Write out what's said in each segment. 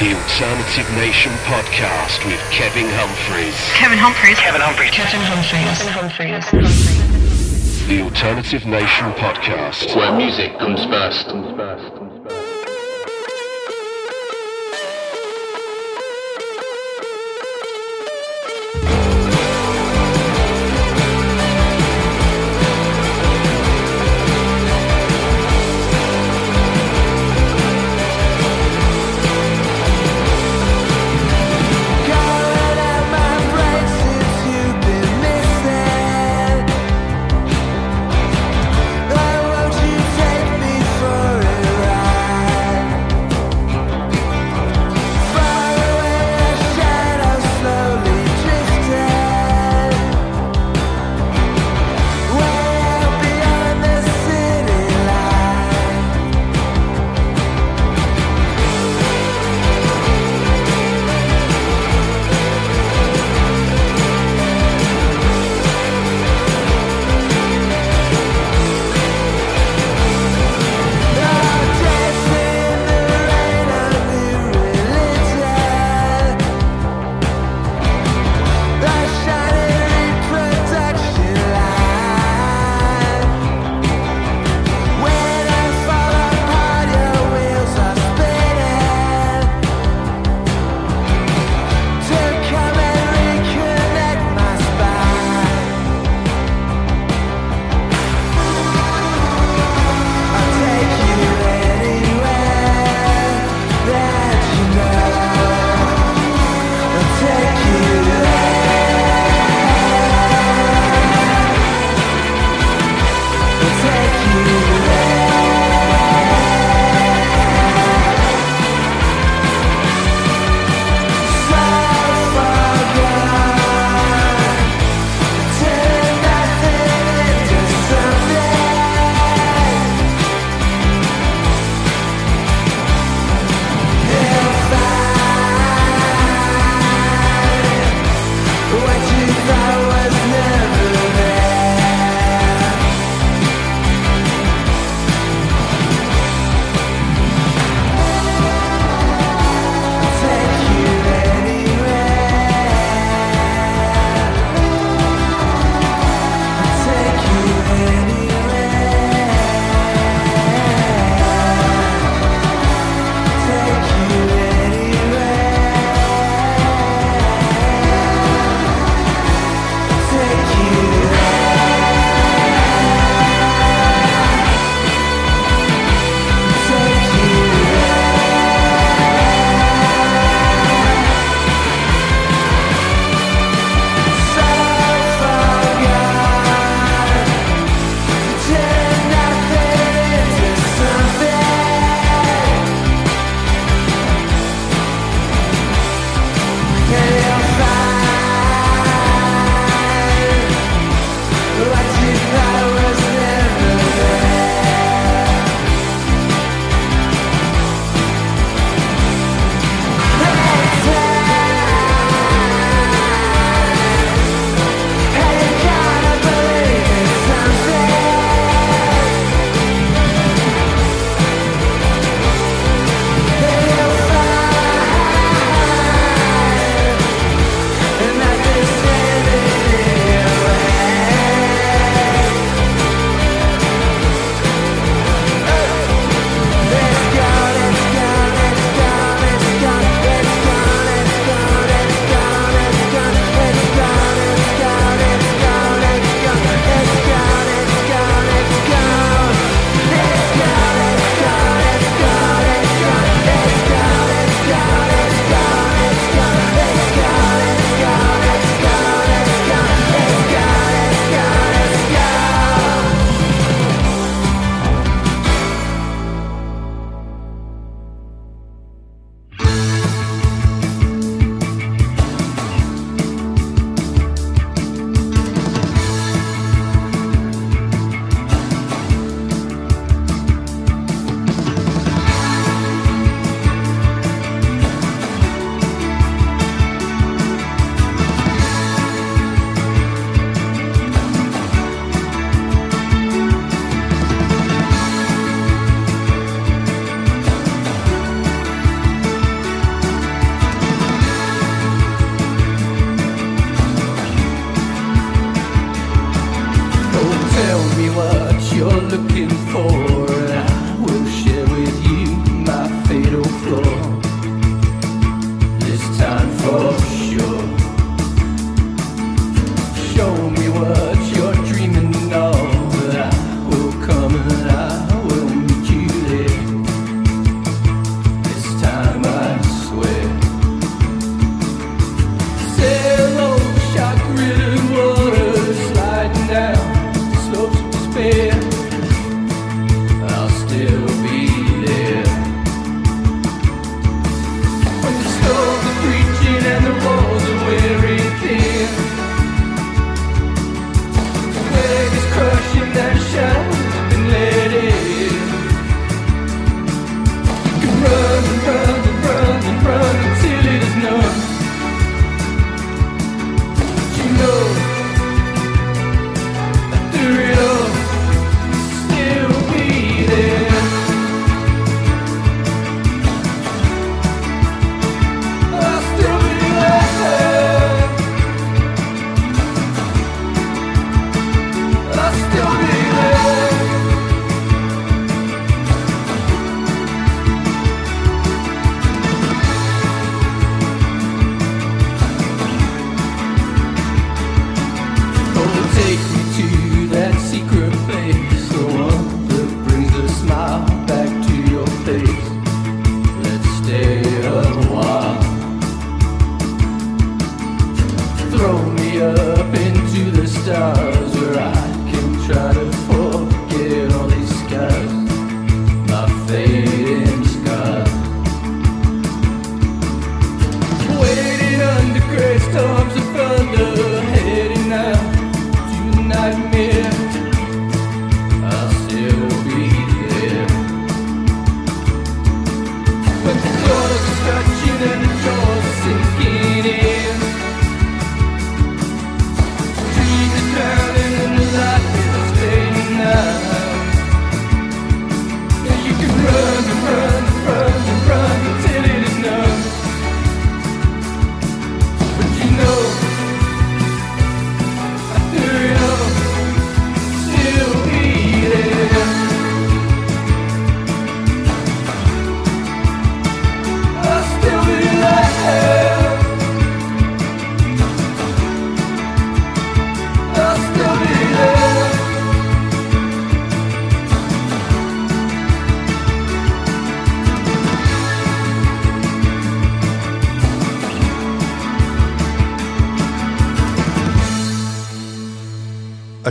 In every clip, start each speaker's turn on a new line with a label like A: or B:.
A: The Alternative Nation podcast with Kevin Humphreys.
B: Kevin Humphreys.
C: Kevin Humphreys.
B: Kevin Humphreys.
C: Kevin Humphreys.
A: The Alternative Nation podcast.
D: Where music comes first.
E: Won't you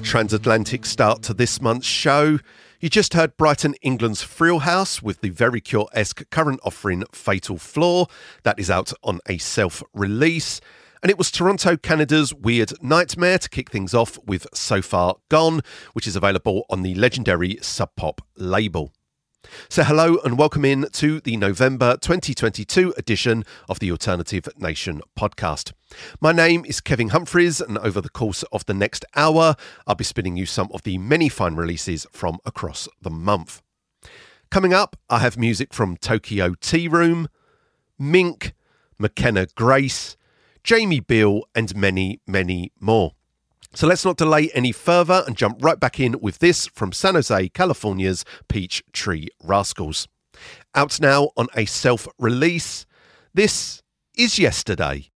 F: transatlantic start to this month's show. You just heard Brighton, England's Frill House with the very Cure esque current offering Fatal Flaw. That is out on a self release. And it was Toronto, Canada's Weird Nightmare to kick things off with So Far Gone, which is available on the legendary Sub Pop label. So, hello and welcome in to the November 2022 edition of the Alternative Nation podcast. My name is Kevin Humphreys, and over the course of the next hour, I'll be spinning you some of the many fine releases from across the month. Coming up, I have music from Tokyo Tea Room, Mink, McKenna Grace, Jamie Beale, and many, many more. So let's not delay any further and jump right back in with this from San Jose, California's Peach Tree Rascals. Out now on a self release. This is Yesterday.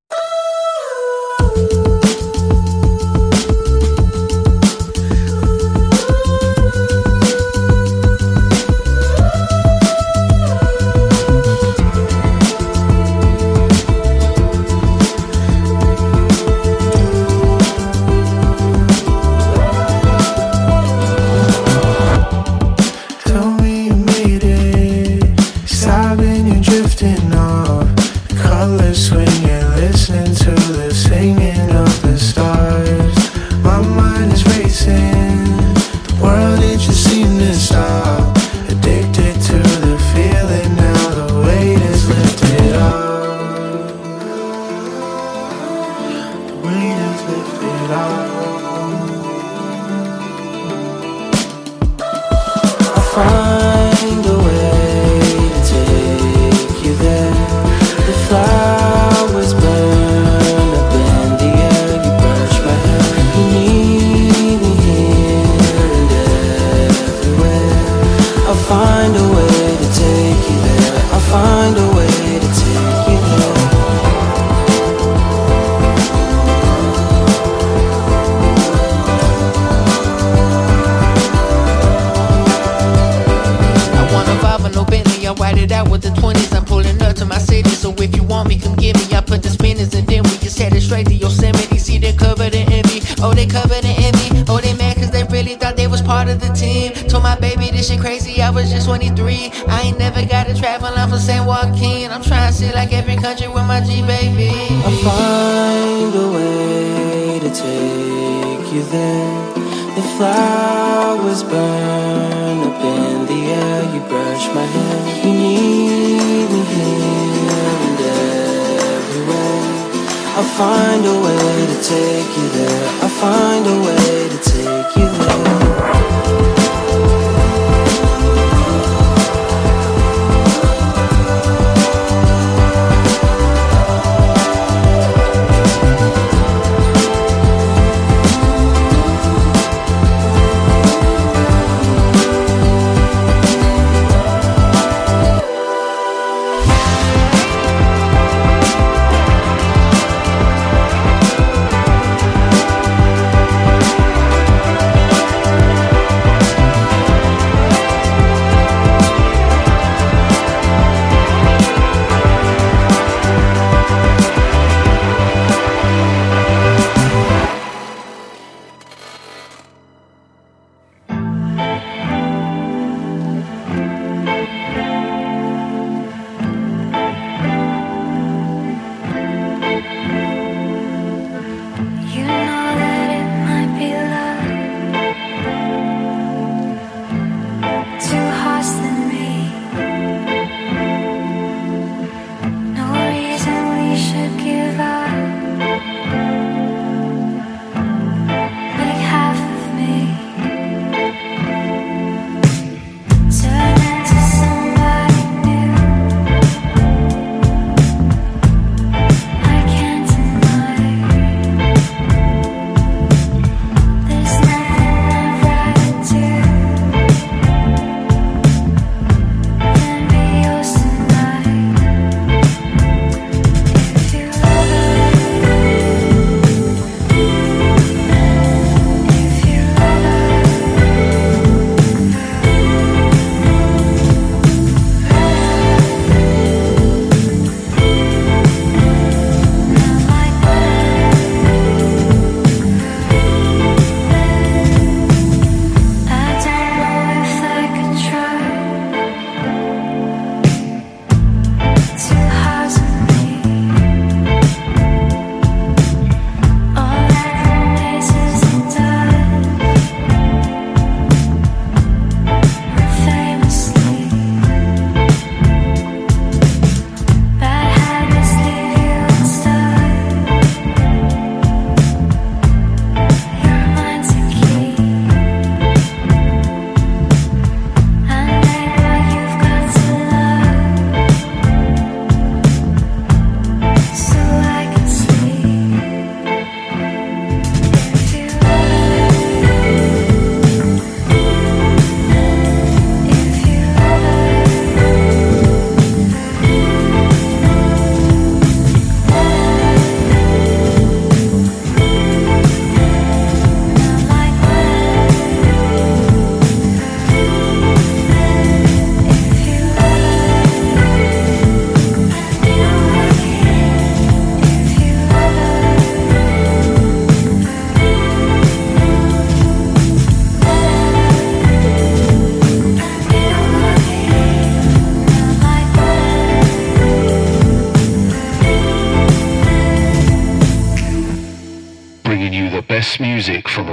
E: Find a way to take you there. I'll find a way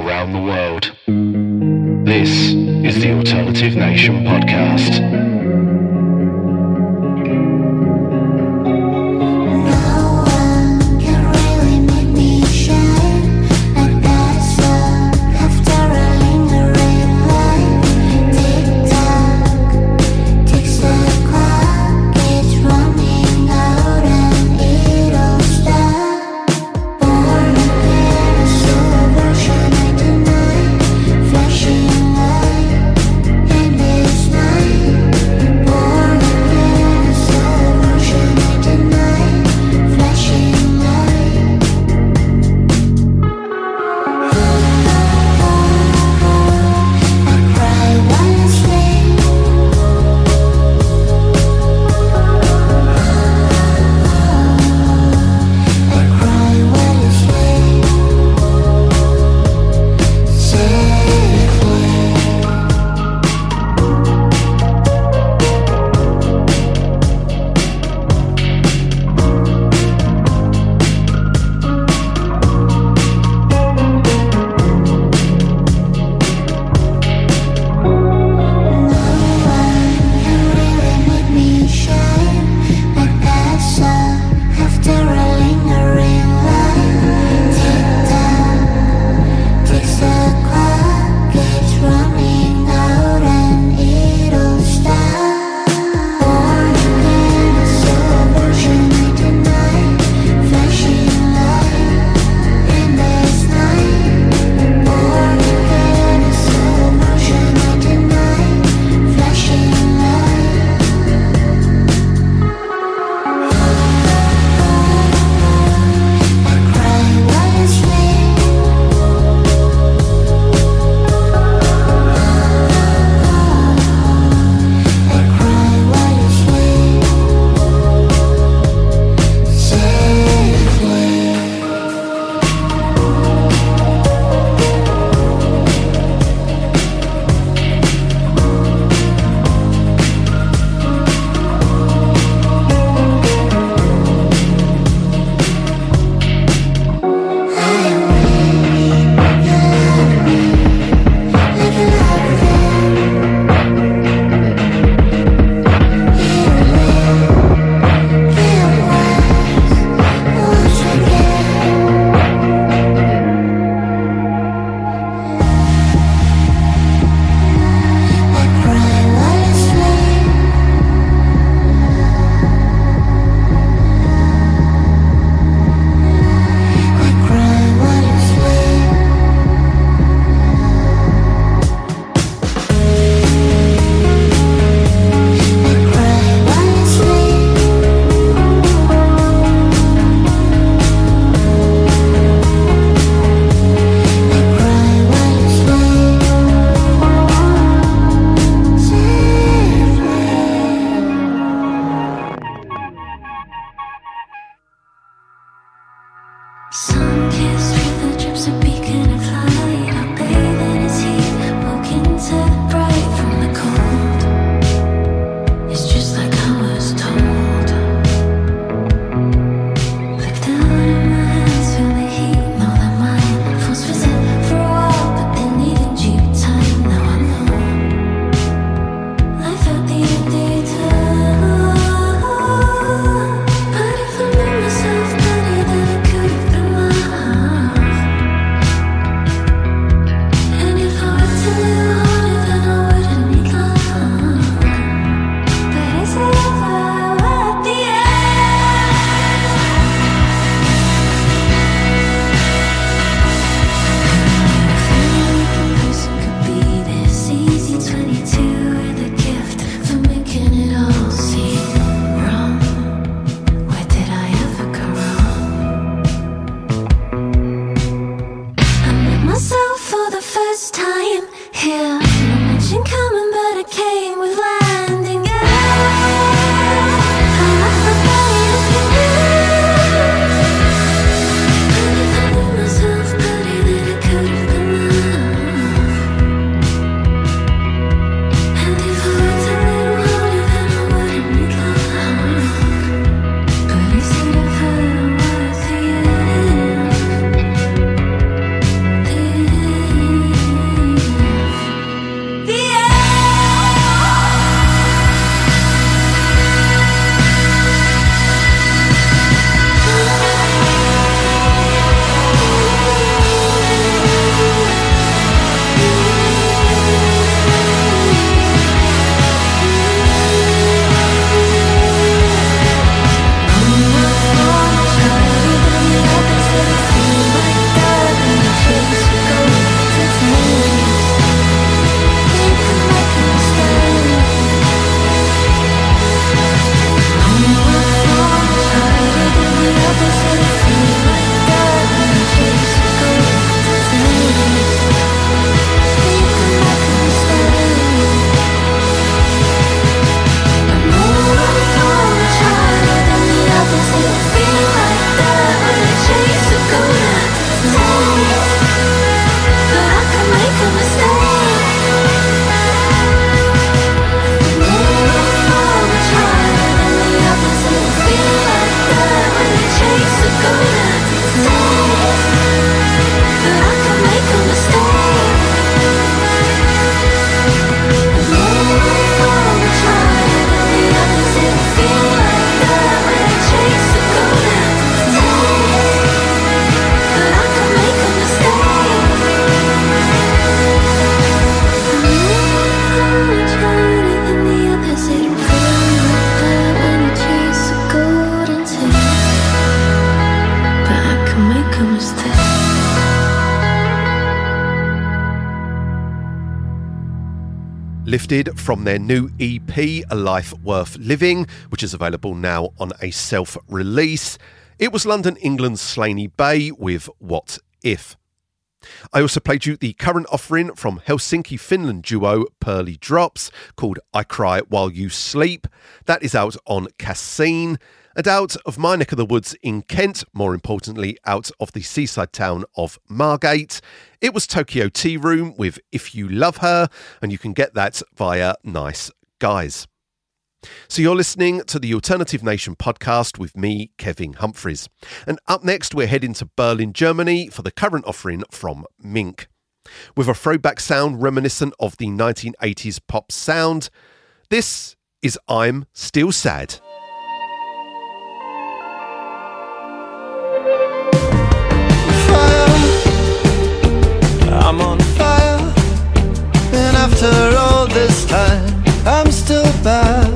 G: around the world. This is the Alternative Nation Podcast.
F: Lifted from their new EP, A Life Worth Living, which is available now on a self release. It was London, England's Slaney Bay with What If. I also played you the current offering from Helsinki, Finland duo Pearly Drops called I Cry While You Sleep. That is out on Cascine and out of my neck of the woods in Kent, more importantly, out of the seaside town of Margate. It was Tokyo Tea Room with If You Love Her, and you can get that via Nice Guys. So you're listening to the Alternative Nation podcast with me, Kevin Humphreys. And up next, we're heading to Berlin, Germany for the current offering from Mink. With a throwback sound reminiscent of the 1980s pop sound, this is I'm Still Sad.
H: After all this time, I'm still bad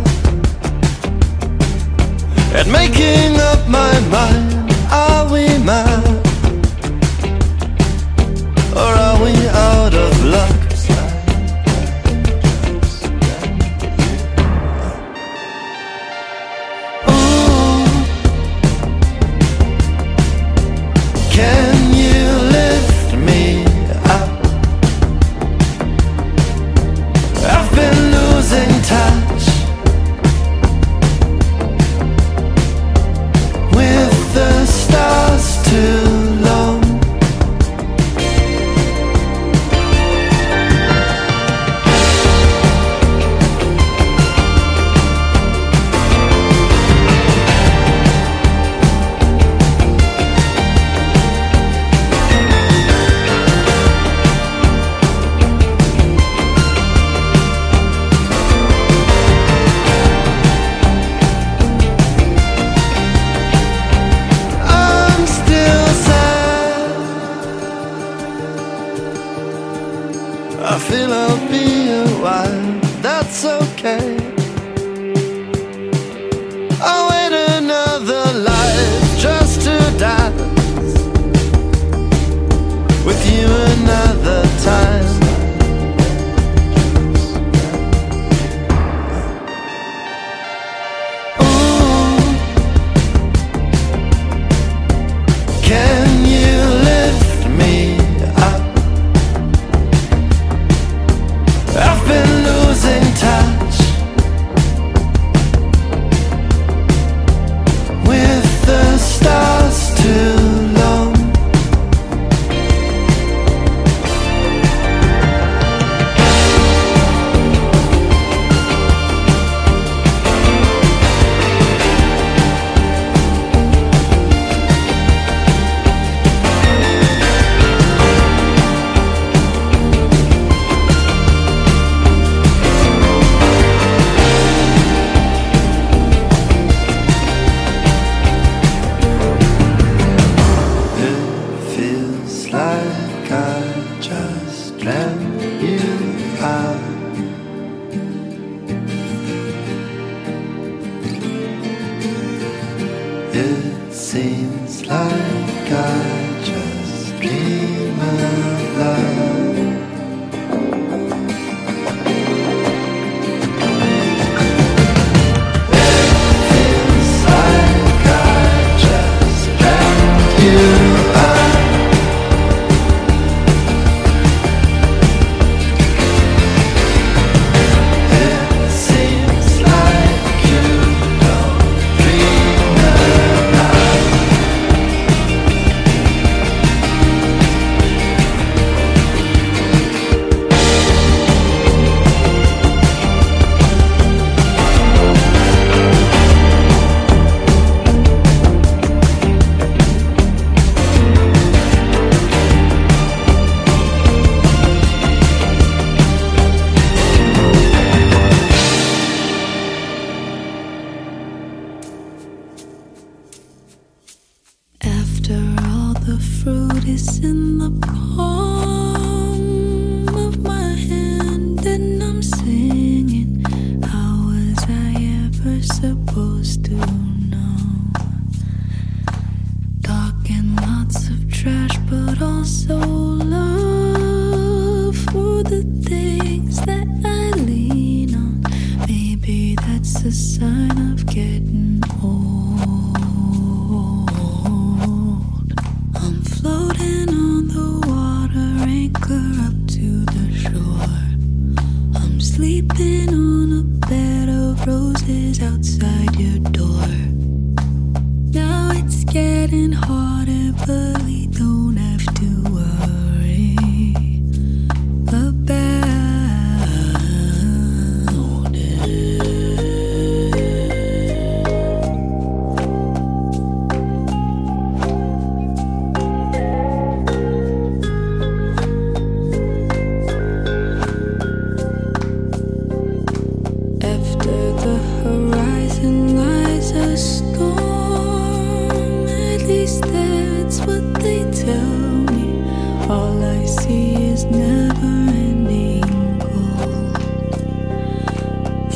H: at making up my mind.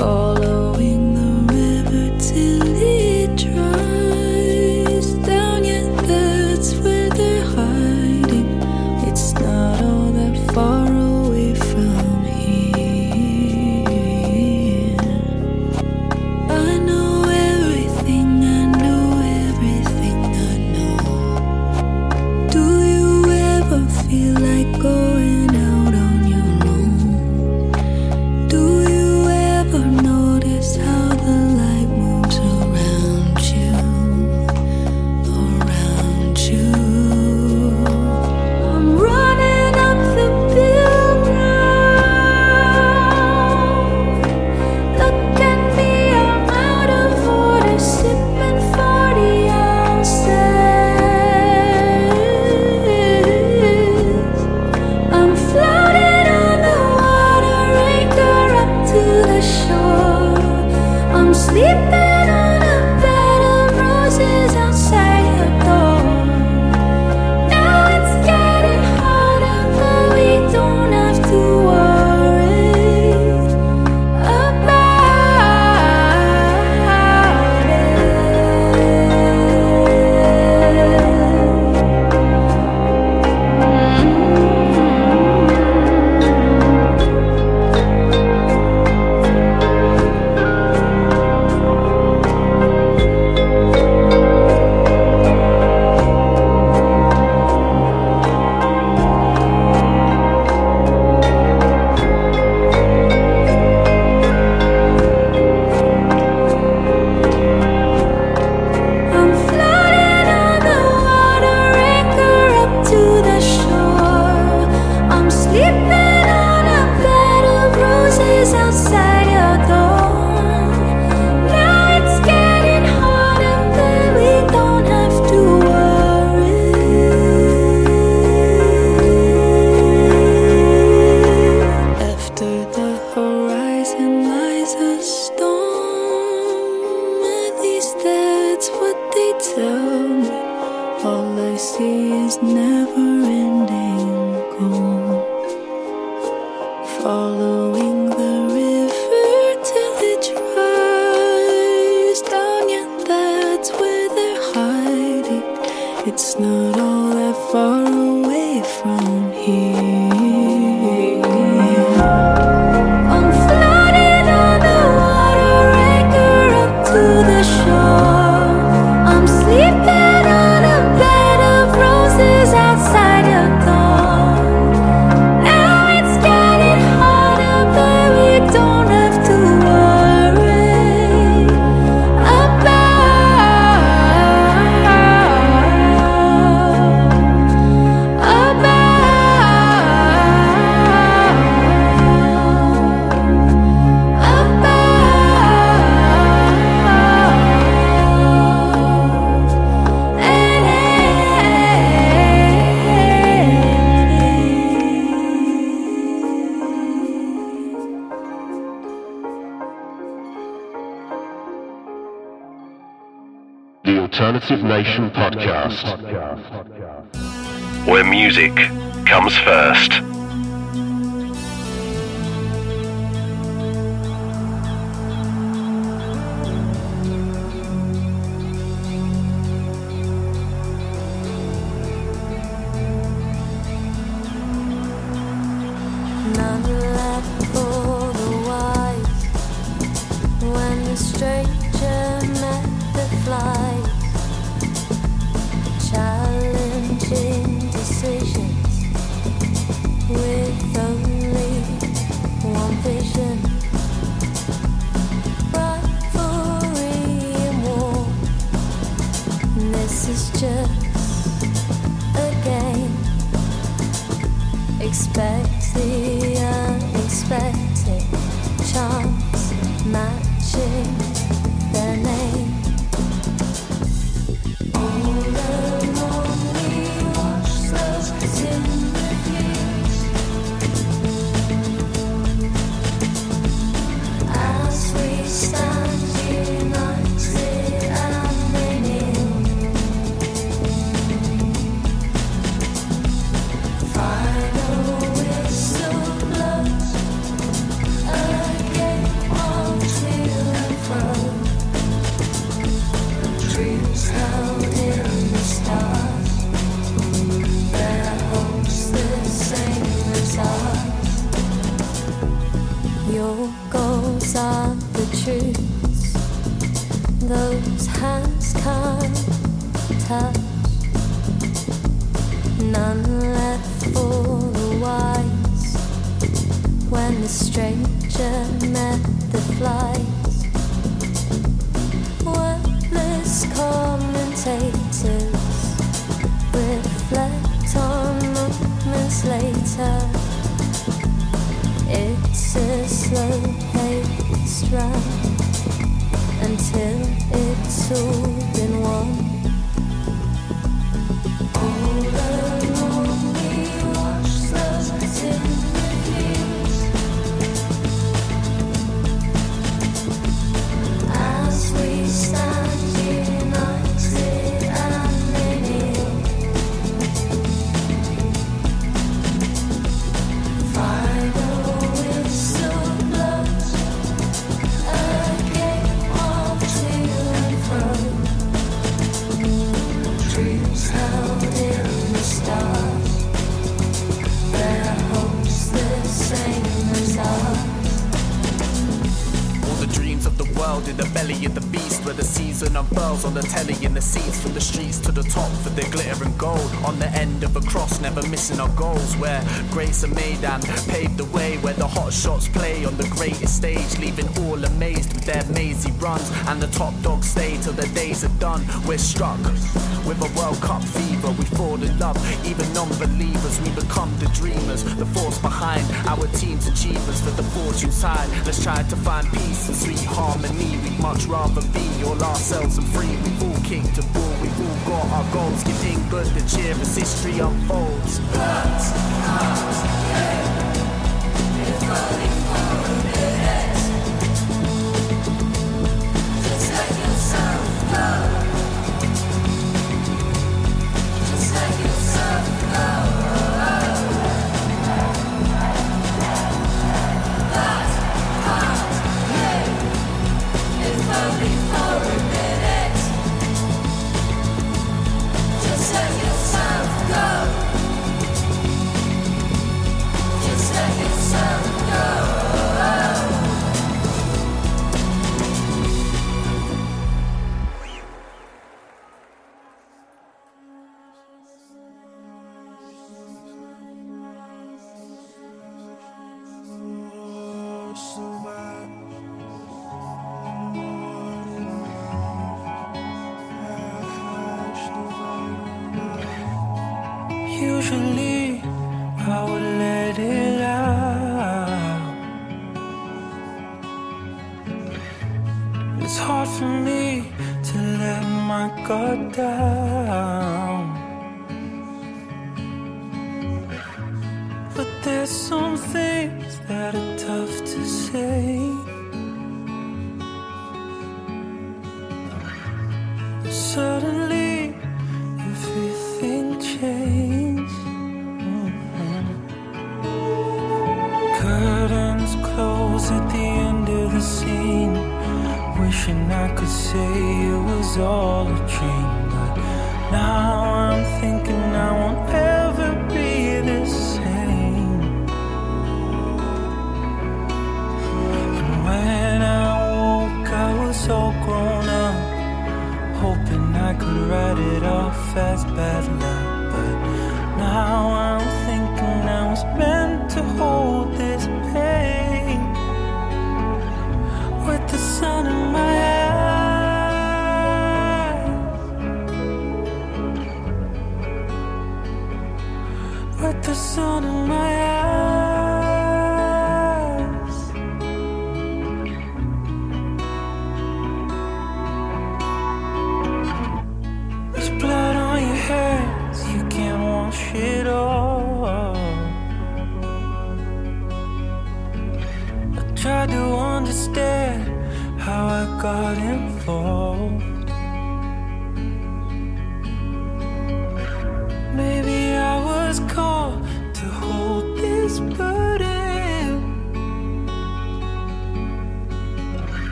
I: Following
J: comes first. Until it's all been won. The
K: belly of the beast, where the season unfurls on the telly in the seats, from the streets to the top for their glitter and gold. On the end of a cross, never missing our goals, where grace are made and paved the way, where the hot shots play on the greatest stage, leaving all amazed with their mazy runs. And the top dogs stay till the days are done. We're struck with a World Cup fever, we fall in love. Even non-believers, we become the dreamers, the force behind our team's achievements for the fortune side. Let's try to find peace and sweet harmony. We'd much rather be all ourselves and free. We've all kicked a ball, we've all got our goals. Give England the cheer as history unfolds.
J: Just
L: uh,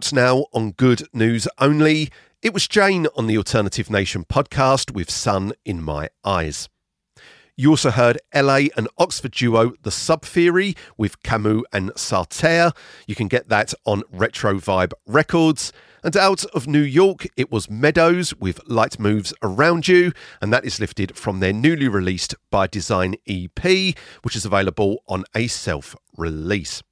L: out now
E: on
F: Good News Only. It was Jane on the Alternative Nation podcast with Sun in My Eyes. You also heard LA and Oxford duo The Sub Theory with Camus and Sartre. You can get that on Retro Vibe Records. And out of New York, it was Meadows with Light Moves Around You, and that is lifted from their newly released By Design EP, which is available on a self release.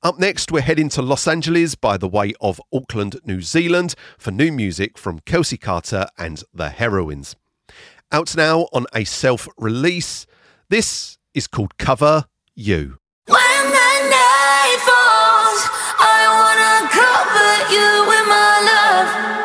F: Up next, we're heading to Los Angeles by the way of Auckland, New Zealand, for new music from Kelsey Carter and the Heroines. Out now on a self release, this is called Cover You.
J: Falls, I wanna cover you with my love.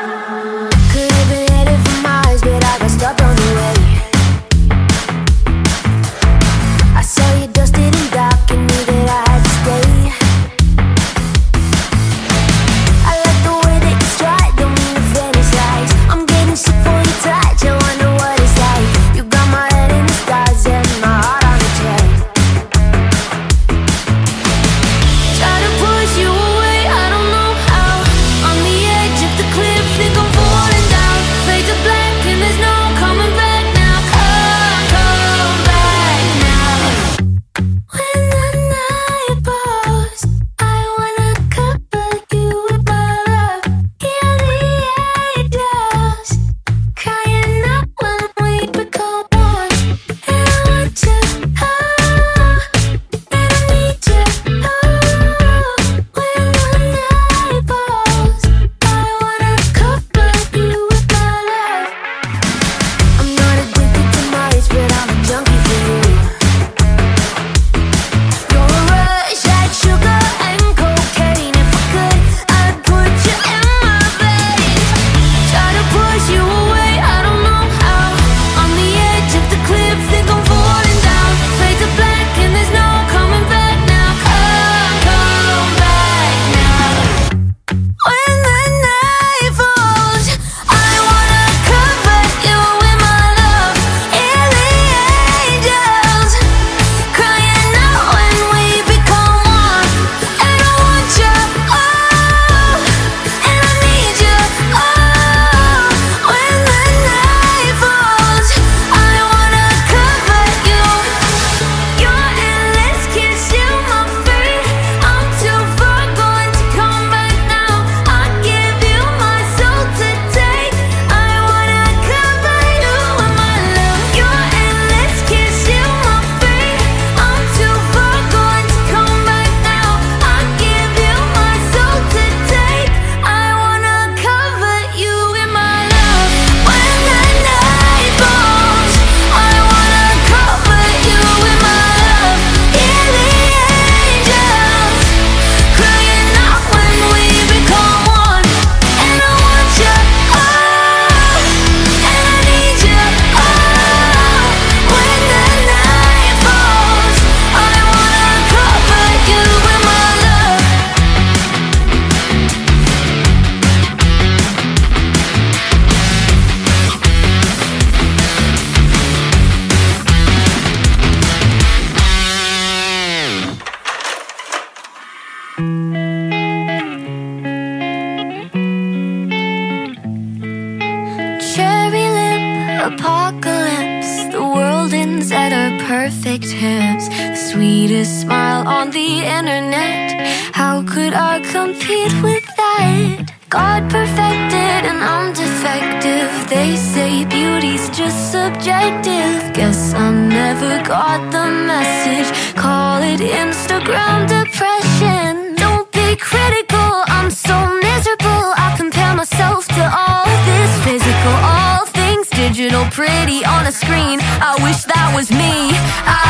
J: pretty on a screen. I wish that was me. I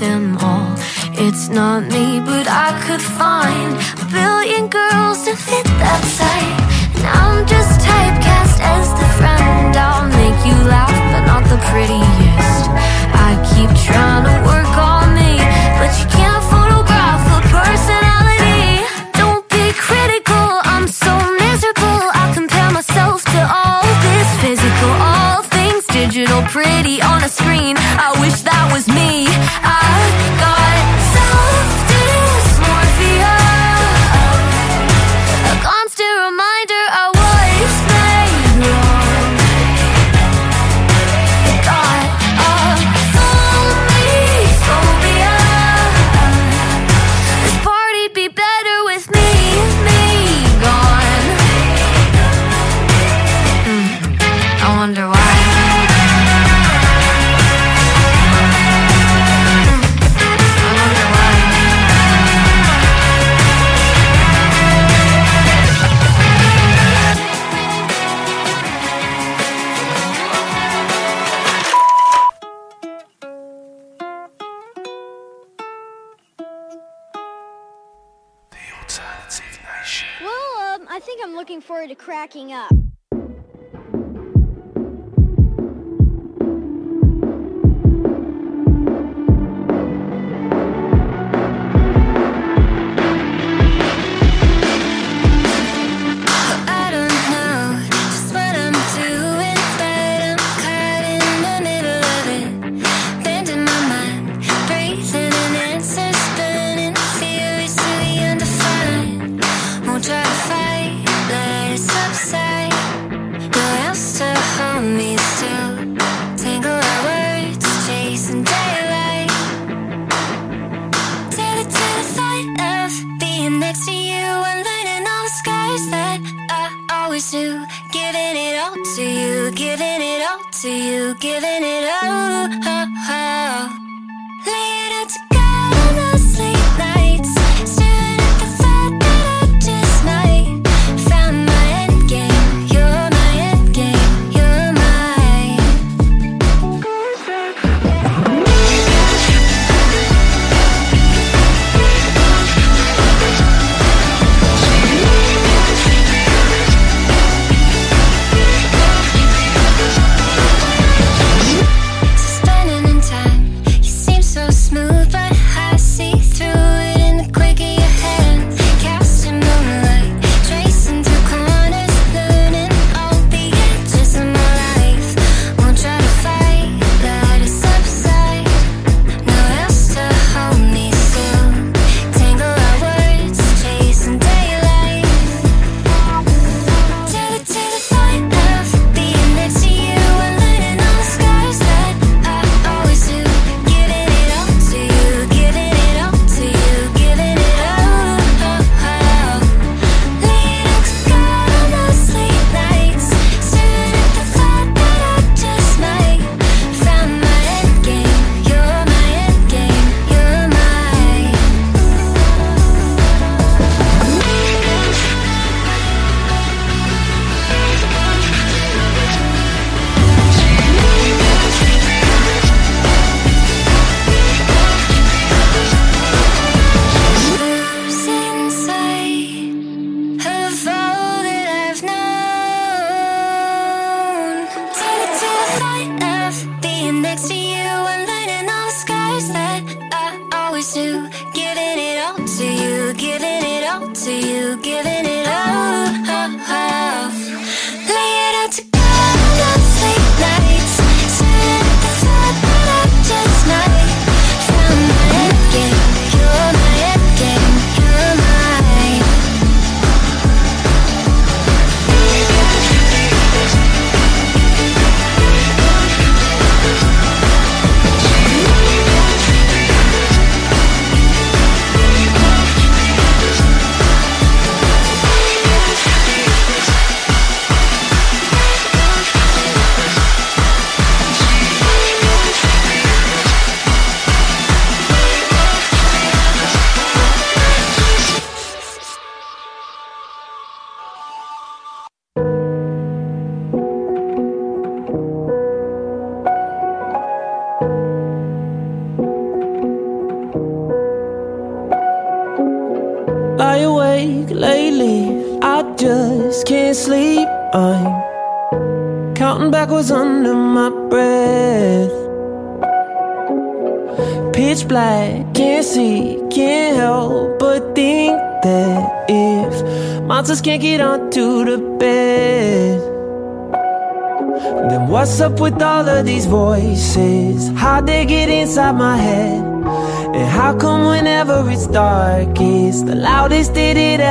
J: them all. It's not me, but I could find a billion girls to fit that type. And I'm just typecast as the friend. I'll make you laugh, but not the prettiest. I keep trying to work.
M: forward to cracking up.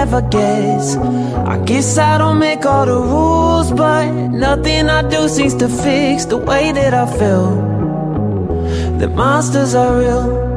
N: That
J: it ever gets? I guess I don't make all the rules, but nothing I do seems to fix the way that I feel. The monsters are real.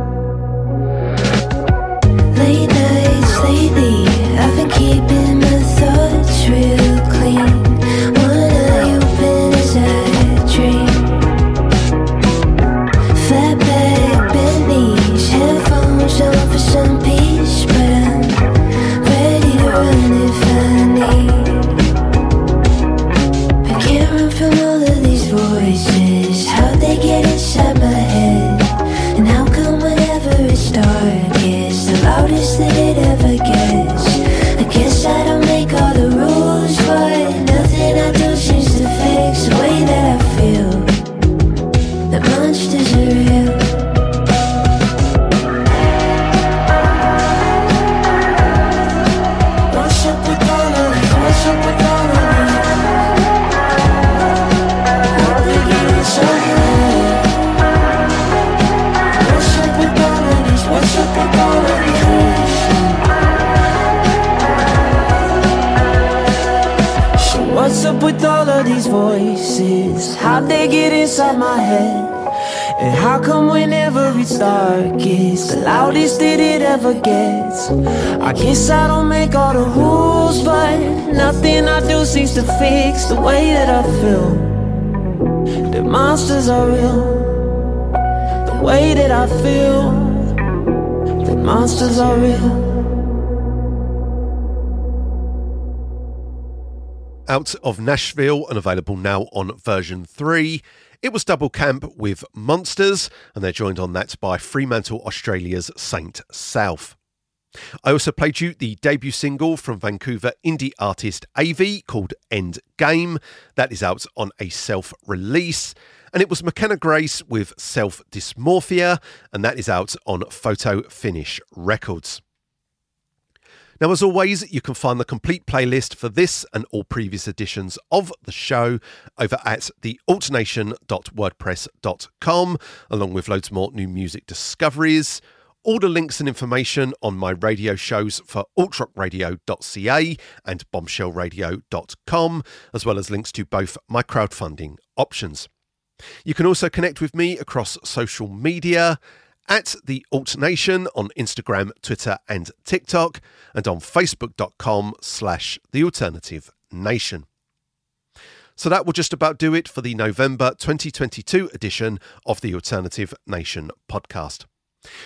N: That it ever gets? I guess I don't make all the rules, but nothing I do seems to fix the way that I feel. The monsters are real.
J: The way that I feel, the monsters are real.
F: Out of Nashville and available now on version 3. It was Double Camp with Monsters, and they're joined on that by Fremantle, Australia's Saint South. I also played you the debut single from Vancouver indie artist AV called End Game. That is out on a self release. And it was McKenna Grace with Self Dysmorphia, and that is out on Photo Finish Records. Now, as always, you can find the complete playlist for this and all previous editions of the show over at thealtnation.wordpress.com, along with loads more new music discoveries. All the links and information on my radio shows for altrockradio.ca and bombshellradio.com, as well as links to both my crowdfunding options. You can also connect with me across social media at the Alt Nation on Instagram, Twitter, and TikTok, and on Facebook.com slash the Alternative Nation. So that will just about do it for the November 2022 edition of the Alternative Nation podcast.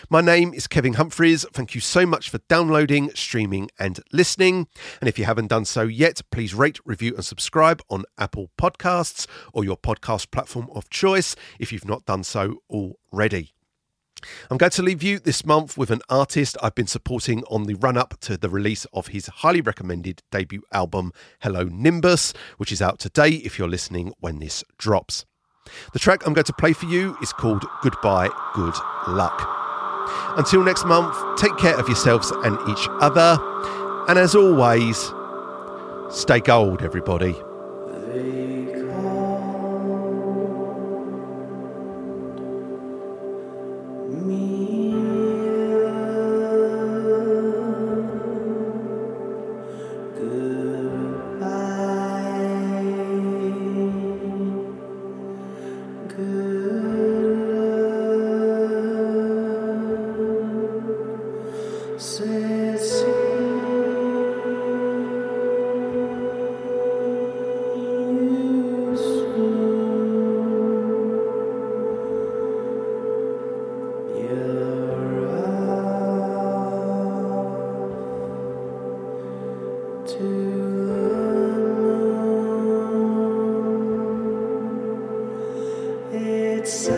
F: My name is Kevin Humphreys. Thank you so much for downloading, streaming, and listening. And if you haven't done so yet, please rate, review, and subscribe on Apple Podcasts or your podcast platform of choice if you've not done so already. I'm going to leave you this month with an artist I've been supporting on the run up to the release of his highly recommended debut album, Hello Nimbus, which is out today if you're listening when this drops. The track I'm going to play for you is called Goodbye, Good Luck. Until next month, take care of yourselves and each other. And as always, stay gold, everybody.
E: It's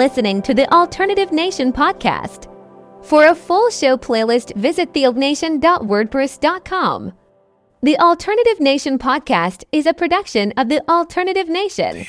O: listening to the Alternative Nation podcast. For a full show playlist, visit thealtnation.wordpress.com. The Alternative Nation podcast is a production of the Alternative Nation.